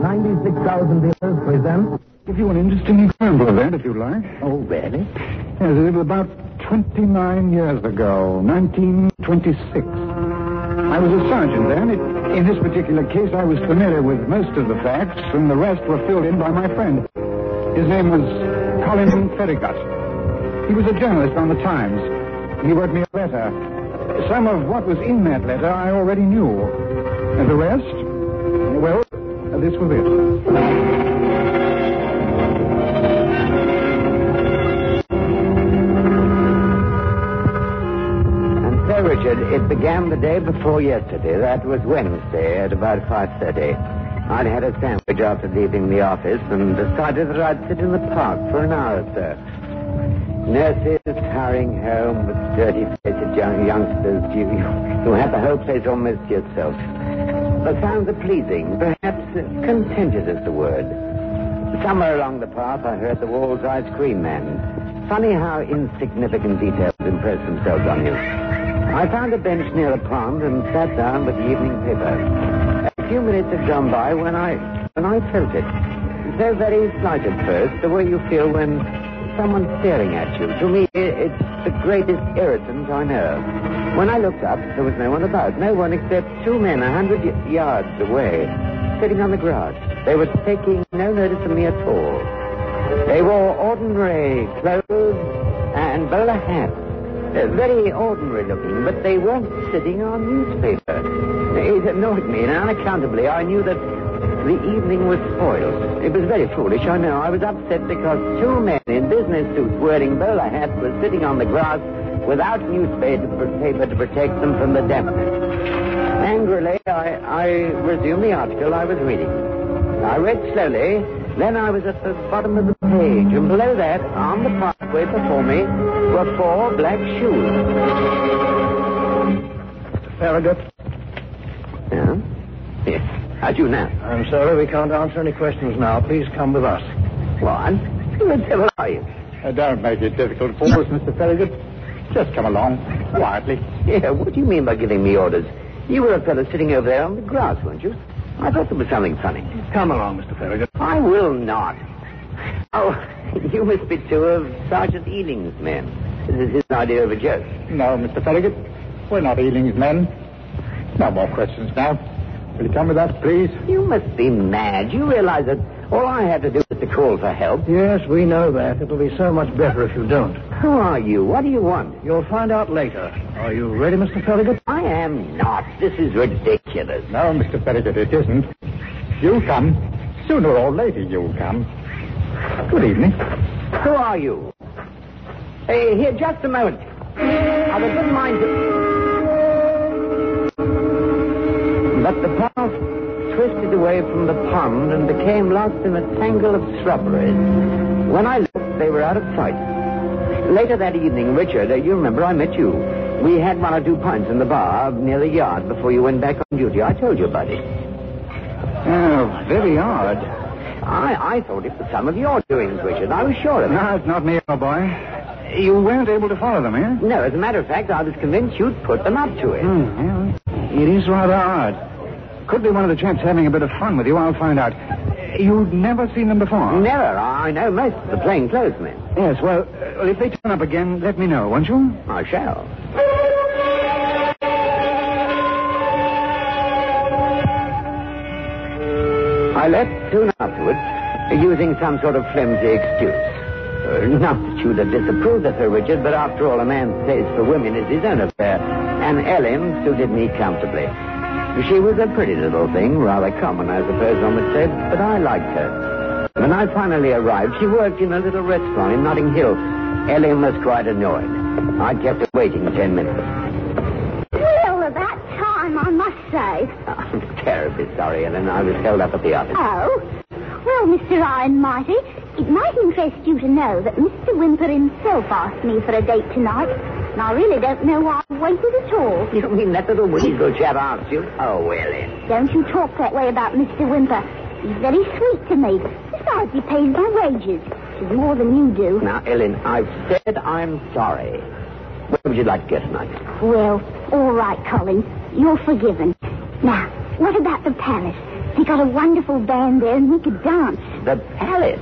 96,000 dealers present. Give you an interesting example of that, if you like. Oh, really? Yes, it was about 29 years ago, 1926. I was a sergeant then. It, in this particular case, I was familiar with most of the facts, and the rest were filled in by my friend. His name was Colin Farragut. He was a journalist on the Times. He wrote me a letter. Some of what was in that letter I already knew. And the rest? Well, this was it. Richard, it began the day before yesterday. That was Wednesday at about 5.30. I'd had a sandwich after leaving the office and decided that I'd sit in the park for an hour or so. Nurses hurrying home with dirty-faced young youngsters. You, you had the whole place almost to yourself. The sounds are pleasing, perhaps uh, contented is the word. Somewhere along the path, I heard the Wall's ice cream man. Funny how insignificant details impress themselves on you. I found a bench near a pond and sat down with the evening paper. A few minutes had gone by when I when I felt it. So very slight at first, the way you feel when someone's staring at you. To me, it's the greatest irritant I know. When I looked up, there was no one about. No one except two men a hundred y- yards away, sitting on the grass. They were taking no notice of me at all. They wore ordinary clothes and bowler hats. Uh, very ordinary looking, but they weren't sitting on newspaper. It annoyed me, and unaccountably I knew that the evening was spoiled. It was very foolish, I know. I was upset because two men in business suits wearing bowler hats were sitting on the grass without newspaper paper to protect them from the dampness. Angrily, I, I resumed the article I was reading. I read slowly, then I was at the bottom of the page, and below that, on the pathway before me, were four black shoes. Mr. Farragut. Yeah? Yes. How do you know? I'm sorry we can't answer any questions now. Please come with us. What? Who the devil are you? Uh, don't make it difficult for us, Mr. Farragut. Just come along, quietly. Yeah, what do you mean by giving me orders? You were a fellow sitting over there on the grass, weren't you? I thought there was something funny. Come along, Mr. Farragut. I will not. Oh, you must be two of Sergeant Ealing's men. This is his idea of a joke. No, Mr. Farragut. We're not Ealing's men. No more questions now. Will you come with us, please? You must be mad. You realize that all I had to do was to call for help. Yes, we know that. It'll be so much better if you don't. Who are you? What do you want? You'll find out later. Are you ready, Mr. Farragut? I am not. This is ridiculous. No, Mr. Farragut, it isn't. You'll come. Sooner or later, you'll come. Good evening. Who are you? Hey, here, just a moment. I've a good mind to... But the path twisted away from the pond and became lost in a tangle of shrubberies. When I looked, they were out of sight. Later that evening, Richard, uh, you remember I met you. We had one or two pints in the bar near the yard before you went back on duty. I told you about it. Oh, very odd. I, I thought it was some of your doings, Richard. I was sure of it. No, it's not me, old boy. You weren't able to follow them, eh? No, as a matter of fact, I was convinced you'd put them up to it. Hmm, well, it is rather odd. Could be one of the chaps having a bit of fun with you. I'll find out. You'd never seen them before? Never. I know most of the plainclothes men. Yes, well, uh, well, if they turn up again, let me know, won't you? I shall. I left soon afterwards, using some sort of flimsy excuse. Uh, not that you'd have disapproved of her, Richard, but after all, a man's taste for women is his own affair, and Ellen suited me comfortably. She was a pretty little thing, rather common, I suppose one would say, but I liked her. When I finally arrived, she worked in a little restaurant in Notting Hill. Ellen was quite annoyed. I kept her waiting ten minutes. Well, about time, I must say. I'm terribly sorry, Ellen. I was held up at the office. Oh? Well, Mr. Iron Mighty, it might interest you to know that Mr. Wimper himself asked me for a date tonight. And I really don't know why I waited at all. You mean that little weasel chap asked you? Oh, Ellen. Don't you talk that way about Mr. Wimper. He's very sweet to me. Besides, he pays my wages, which is more than you do. Now, Ellen, I've said I'm sorry. Where would you like to go tonight? Well, all right, Colin. You're forgiven. Now, what about the palace? They got a wonderful band there, and we could dance. The palace.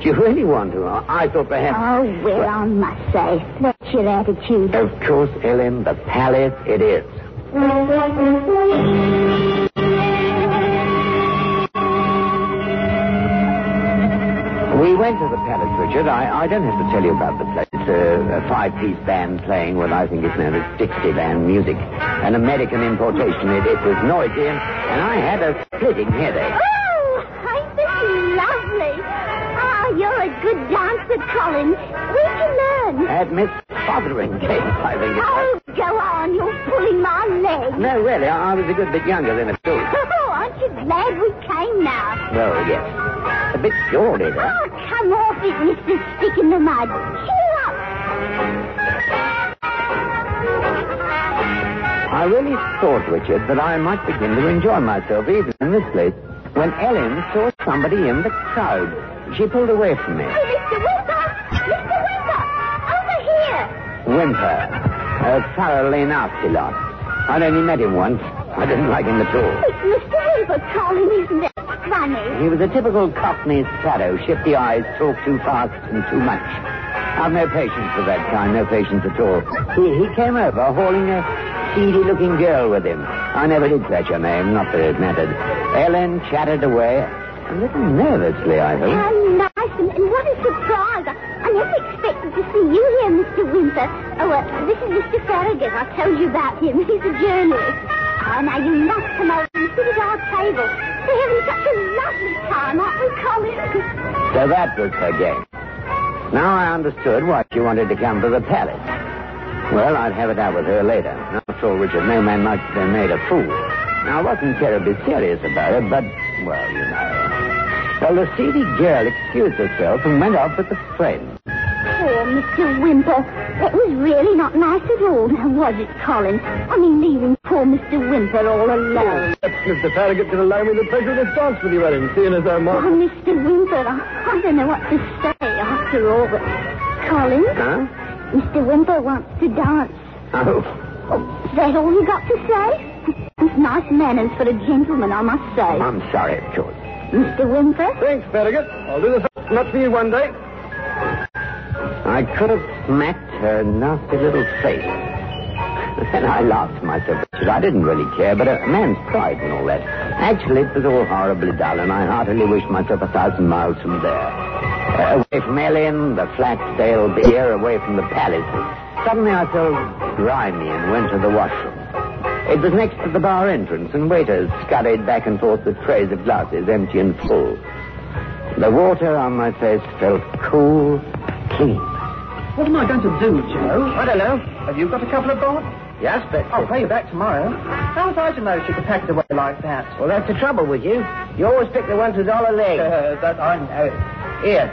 Do you really want to? I thought perhaps. Oh, well, I must say, that's your attitude. Of course, Ellen, the palace it is. We went to the palace, Richard. I, I don't have to tell you about the place. Uh, a five-piece band playing what I think is known as Dixieland music. An American importation. It, it was noisy, and, and I had a splitting headache. You're a good dancer, Colin. We can learn? At Miss Fotheringay, I think it was. Oh, go on. You're pulling my leg. No, really, I, I was a good bit younger than a school. Oh, aren't you glad we came now? Well, yes. A bit sordid, huh? Oh, come off it, Mr. Stick in the Mud. Cheer up. I really thought, Richard, that I might begin to enjoy myself even in this place when Ellen saw somebody in the crowd. She pulled away from me. Oh, Mr. Wimper! Mr. Wimper! Over here! Wimper. A thoroughly nasty lot. I'd only met him once. I didn't like him at all. It's Mr. Wimper, Colin, isn't it? Funny. He was a typical Cockney shadow, shifty eyes, talk too fast and too much. I've no patience for that kind, no patience at all. He, he came over hauling a seedy-looking girl with him. I never did catch her name, not that it mattered. Ellen chatted away, a little nervously, I hope. How nice and, and what a surprise. I, I never expected to see you here, Mr. Wimper. Oh, uh, this is Mr. Farragut. I told you about him. He's a journalist. Oh, now you must come over and sit at our table. We're having such a lovely time, aren't we, Colin? So that was her game. Now I understood why she wanted to come to the palace. Well, I'd have it out with her later. After all, Richard, no man likes to be made a fool. Now, I wasn't terribly serious about it, but, well, you know. Well, the seedy girl excused herself and went off with a friend. Poor Mr. Wimper. That was really not nice at all, now was it, Colin? I mean, leaving poor Mr. Wimper all alone. Mr. Farragut can allow me the pleasure of this dance with you, Ellen, seeing as I'm Oh, Mr. Wimper, I, I don't know what to say after all, but... Colin? Huh? Mr. Wimper wants to dance. Oh. Oh, is that all you got to say? It's nice manners for a gentleman, I must say. I'm sorry, of course. Mr. Wimper? Thanks, Farragut. I'll do this much for you one day. I could have smacked her nasty little face. And I laughed to myself. Richard. I didn't really care, but a man's pride and all that. Actually, it was all horribly dull, and I heartily wished myself a thousand miles from there. Uh, away from Ellen, the flat, stale beer, away from the palace. Suddenly I felt grimy and went to the washroom. It was next to the bar entrance, and waiters scurried back and forth with trays of glasses, empty and full. The water on my face felt cool, clean. What am I going to do, Joe? I don't know. Have you got a couple of bob? Yes, but... I'll pay you back tomorrow. How was I to know she could pack it away like that? Well, that's the trouble with you. You always pick the ones with all the legs. Uh, that I know. Here.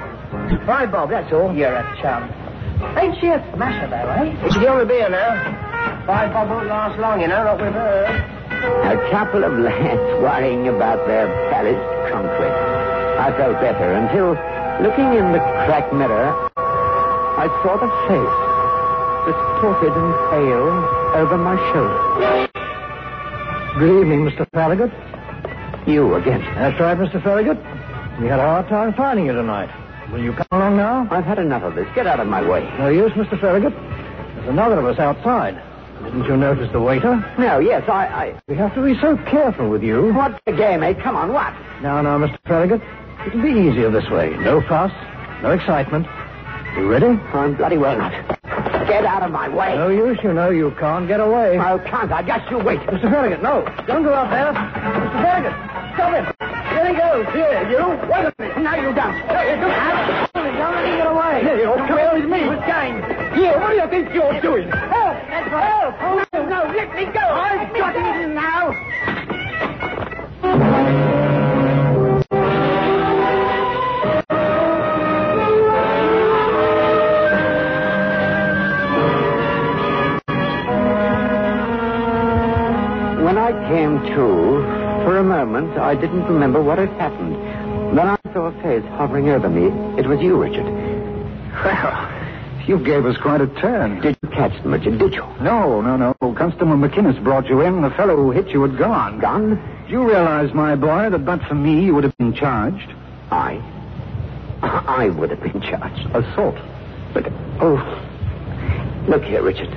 Five bob, that's all. You're a chum. Ain't she a smasher, though, eh? It's the only beer now. Five bob won't last long, you know, not with her. A couple of lads worrying about their palace conquest. I felt better until, looking in the cracked mirror, I saw the face, distorted and pale, over my shoulder. Good evening, Mr. Farragut. You again. That's right, Mr. Farragut. We had a hard time finding you tonight. Will you come along now? I've had enough of this. Get out of my way. No use, Mr. Farragut. There's another of us outside. Didn't you notice the waiter? No, yes, I, I... We have to be so careful with you. What's the game, eh? Come on, what? Now, now, Mr. Farragut. It'll be easier this way. No fuss, no excitement. You ready? I'm bloody well not. Get out of my way. No use, you know. You can't get away. I can't. I just you wait. Mr. Farragut, no. Don't go out there. Mr. Farragut, stop him. There he goes. Here, you. Wait a minute. No, you don't. Hey, don't let him get away. Here, you come here with me. With Jane. Here, what do you think you're doing? Help! Help! Oh, no, no, let me go. I've got him now. When I came to, for a moment, I didn't remember what had happened. Saw a face hovering over me. It was you, Richard. Well, you gave us quite a turn. Did you catch them, Richard? Did you? No, no, no. Constable McInnes brought you in. The fellow who hit you had gone. Gone? Do you realize, my boy, that but for me, you would have been charged? I. I would have been charged. Assault. But, oh. Look here, Richard.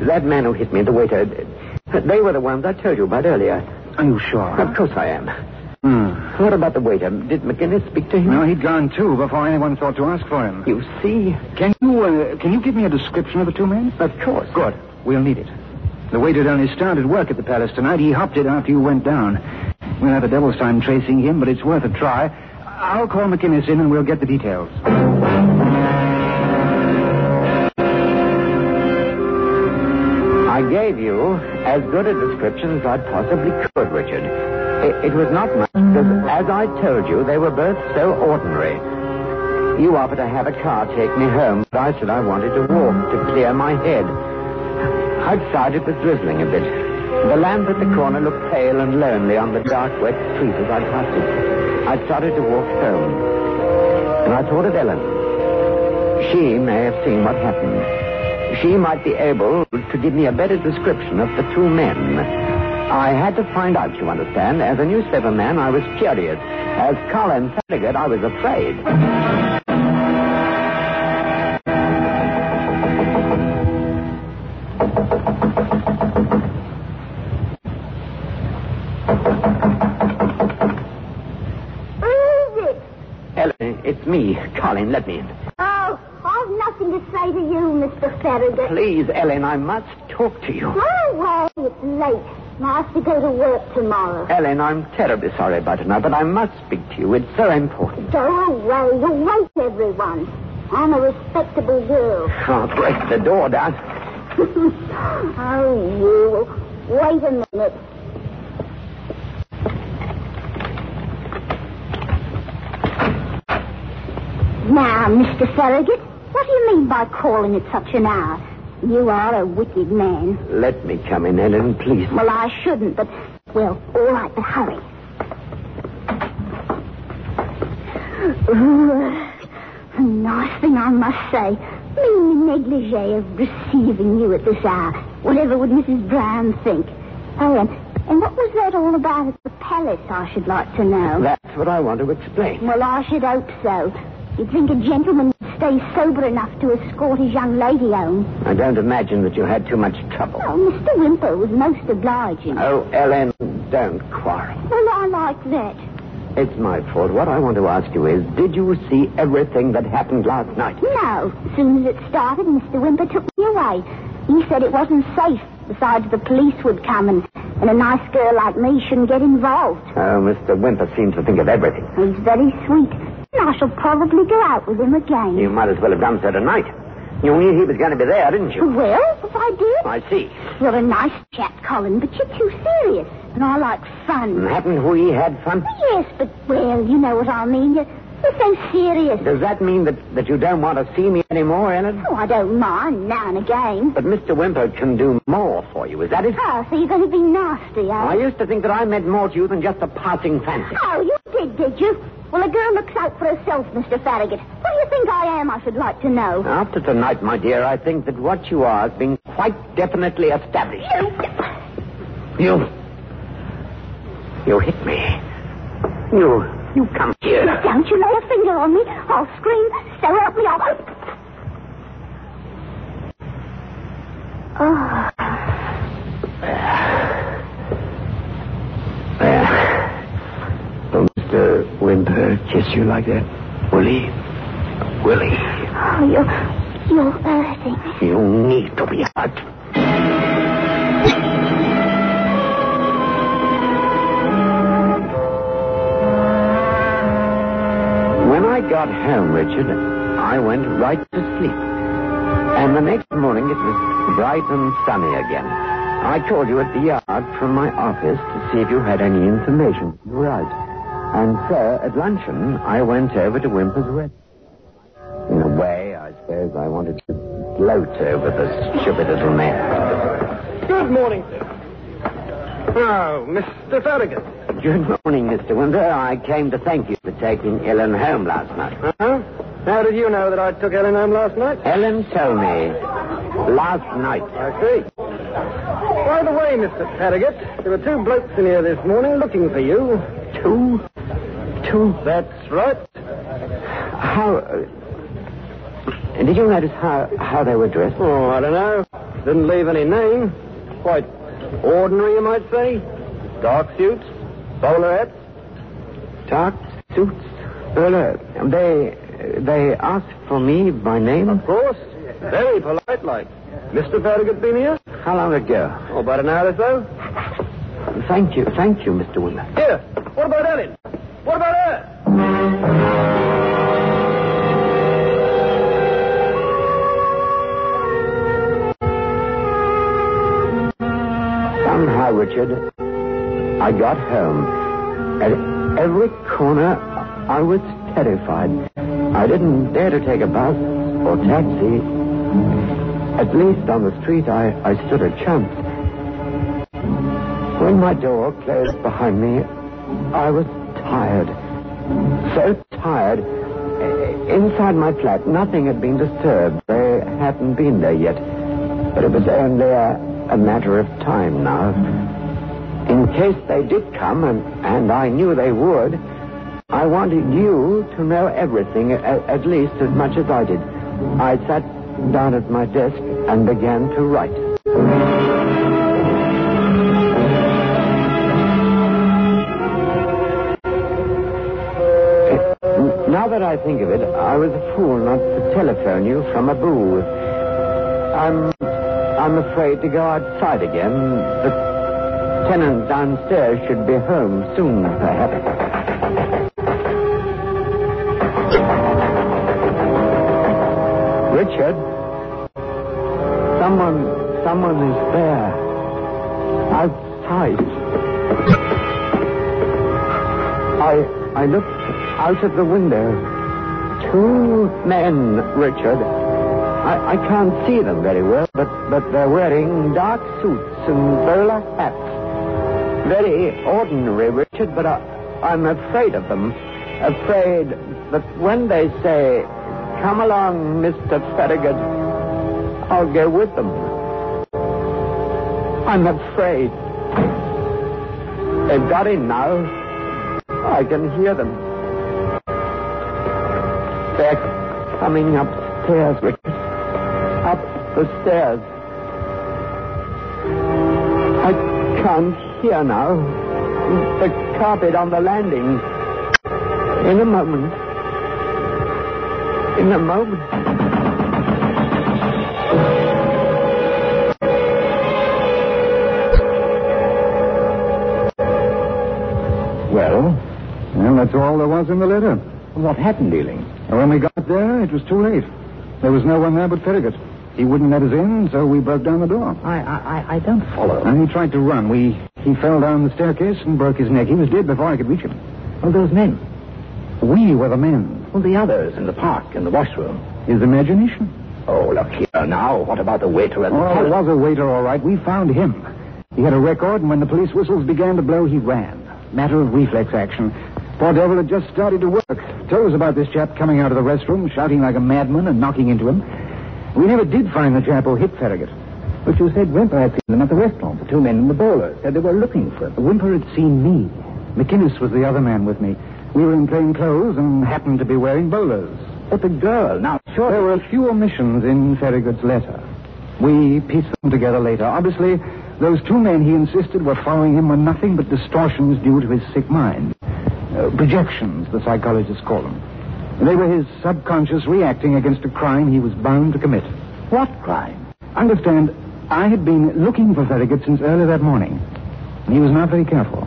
That man who hit me, the waiter, they were the ones I told you about earlier. Are you sure? Of course I am. Hmm. What about the waiter? Did McGinnis speak to him? No, he'd gone too before anyone thought to ask for him. You see? Can you uh, can you give me a description of the two men? Of course. Good. We'll need it. The waiter had only started work at the palace tonight. He hopped it after you went down. We'll have a devil's time tracing him, but it's worth a try. I'll call McInnes in and we'll get the details. I gave you as good a description as I possibly could, Richard. It, it was not much, because as I told you, they were both so ordinary. You offered to have a car take me home, but I said I wanted to walk to clear my head. Outside it was drizzling a bit. The lamp at the corner looked pale and lonely on the dark, wet street as I passed it. I started to walk home, and I thought of Ellen. She may have seen what happened. She might be able to give me a better description of the two men. I had to find out, you understand. As a newspaper man, I was curious. As Colin Farragut, I was afraid. Who is it? Ellen, it's me, Colin. Let me in. Oh, I've nothing to say to you, Mr. Farragut. Please, Ellen, I must talk to you. Go away. It's late. I have to go to work tomorrow. Ellen, I'm terribly sorry about it now, but I must speak to you. It's so important. Go away. You'll wake everyone. I'm a respectable girl. I'll break the door down. oh, you. Wait a minute. Now, Mr. Farragut, what do you mean by calling at such an hour? You are a wicked man. Let me come in, Ellen, please. Well, I shouldn't, but, well, all right, but hurry. Ooh, a nice thing, I must say. Me negligee of receiving you at this hour. Whatever would Mrs. Brown think? Oh, and, and what was that all about at the palace, I should like to know? That's what I want to explain. Well, I should hope so. You'd think a gentleman stay sober enough to escort his young lady home. I don't imagine that you had too much trouble. Oh, Mr. Wimper was most obliging. Oh, Ellen, don't quarrel. Well, I like that. It's my fault. What I want to ask you is, did you see everything that happened last night? No. As soon as it started, Mr. Wimper took me away. He said it wasn't safe. Besides, the police would come, and, and a nice girl like me shouldn't get involved. Oh, Mr. Wimper seems to think of everything. He's very sweet. And I shall probably go out with him again. You might as well have done so tonight. You knew he was going to be there, didn't you? Well, if I did. I see. You're a nice chap, Colin, but you're too serious. And I like fun. And haven't we had fun? Yes, but, well, you know what I mean. You're, you're so serious. Does that mean that, that you don't want to see me anymore, Ellen? Oh, I don't mind now and again. But Mr. Wimper can do more for you, is that it? Oh, so you're going to be nasty, eh? I used to think that I meant more to you than just a passing fancy. Oh, you did, did you? Well, a girl looks out for herself, Mr. Farragut. What do you think I am, I should like to know? After tonight, my dear, I think that what you are has been quite definitely established. You. You hit me. You. You come here. Don't you lay a finger on me. I'll scream. So help me, I'll... Oh, Will Mr. Wimper kiss you like that? Will he? Will he? oh, you're, You're hurting. You need to be hurt. When I got home, Richard, I went right to sleep. And the next morning it was bright and sunny again. I called you at the yard from my office to see if you had any information. You were out. And so, at luncheon, I went over to Wimper's Red. In a way, I suppose I wanted to gloat over the stupid little man. Good morning, sir. Oh, Mr. Farragut. Good morning, Mr. Wimper. I came to thank you for taking Ellen home last night. Huh? How did you know that I took Ellen home last night? Ellen told me last night. I see. By the way, Mr. Farragut, there were two blokes in here this morning looking for you. Two? Two? That's right. How. Uh, did you notice how, how they were dressed? Oh, I don't know. Didn't leave any name. Quite ordinary, you might say. Dark suits, bowler hats. Dark suits? Well, uh, they. They asked for me by name? Of course. Very polite, like. Mr. Farragut been here? How long ago? Oh, about an hour or so. Thank you, thank you, Mr. Wimper. Here, what about Ellen? What about her? Somehow, Richard, I got home. At every corner, I was terrified. I didn't dare to take a bus or taxi. At least on the street, I, I stood a chance. When my door closed behind me, I was tired. So tired. Eh, inside my flat, nothing had been disturbed. They hadn't been there yet. But it was only a, a matter of time now. In case they did come, and, and I knew they would, I wanted you to know everything, at, at least as much as I did. I sat down at my desk and began to write. I think of it, I was a fool not to telephone you from a booth. I'm I'm afraid to go outside again. The tenant downstairs should be home soon, perhaps. Richard, someone, someone is there. Outside. I, I looked out of the window. Two men, Richard. I, I can't see them very well, but, but they're wearing dark suits and bowler hats. Very ordinary, Richard, but I, I'm afraid of them. Afraid that when they say, Come along, Mr. Farragut, I'll go with them. I'm afraid. They've got in now. I can hear them. Coming upstairs, Richard. Up the stairs. I can't hear now. The carpet on the landing. In a moment. In a moment. Well, well, that's all there was in the letter. What happened, Ealing? And when we got there, it was too late. There was no one there but Farragut. He wouldn't let us in, so we broke down the door. I, I, I don't follow. And he tried to run. We he fell down the staircase and broke his neck. He was dead before I could reach him. Well, those men. We were the men. Well, the others in the park, in the washroom. His imagination. Oh, look here now. What about the waiter at the Oh, it was a waiter, all right. We found him. He had a record, and when the police whistles began to blow, he ran. Matter of reflex action. Poor devil had just started to work. Told us about this chap coming out of the restroom, shouting like a madman and knocking into him. We never did find the chap who hit Farragut. But you said Wimper had seen them at the restaurant. The two men in the bowler said they were looking for him. Wimper had seen me. McInnes was the other man with me. We were in plain clothes and happened to be wearing bowlers. But the girl, now, sure. There were a few omissions in Farragut's letter. We pieced them together later. Obviously, those two men he insisted were following him were nothing but distortions due to his sick mind. Uh, projections, the psychologists call them. They were his subconscious reacting against a crime he was bound to commit. What crime? Understand, I had been looking for Farragut since early that morning. He was not very careful.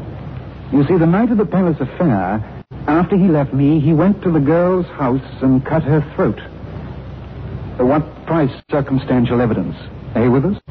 You see, the night of the palace affair, after he left me, he went to the girl's house and cut her throat. What price circumstantial evidence? You with us?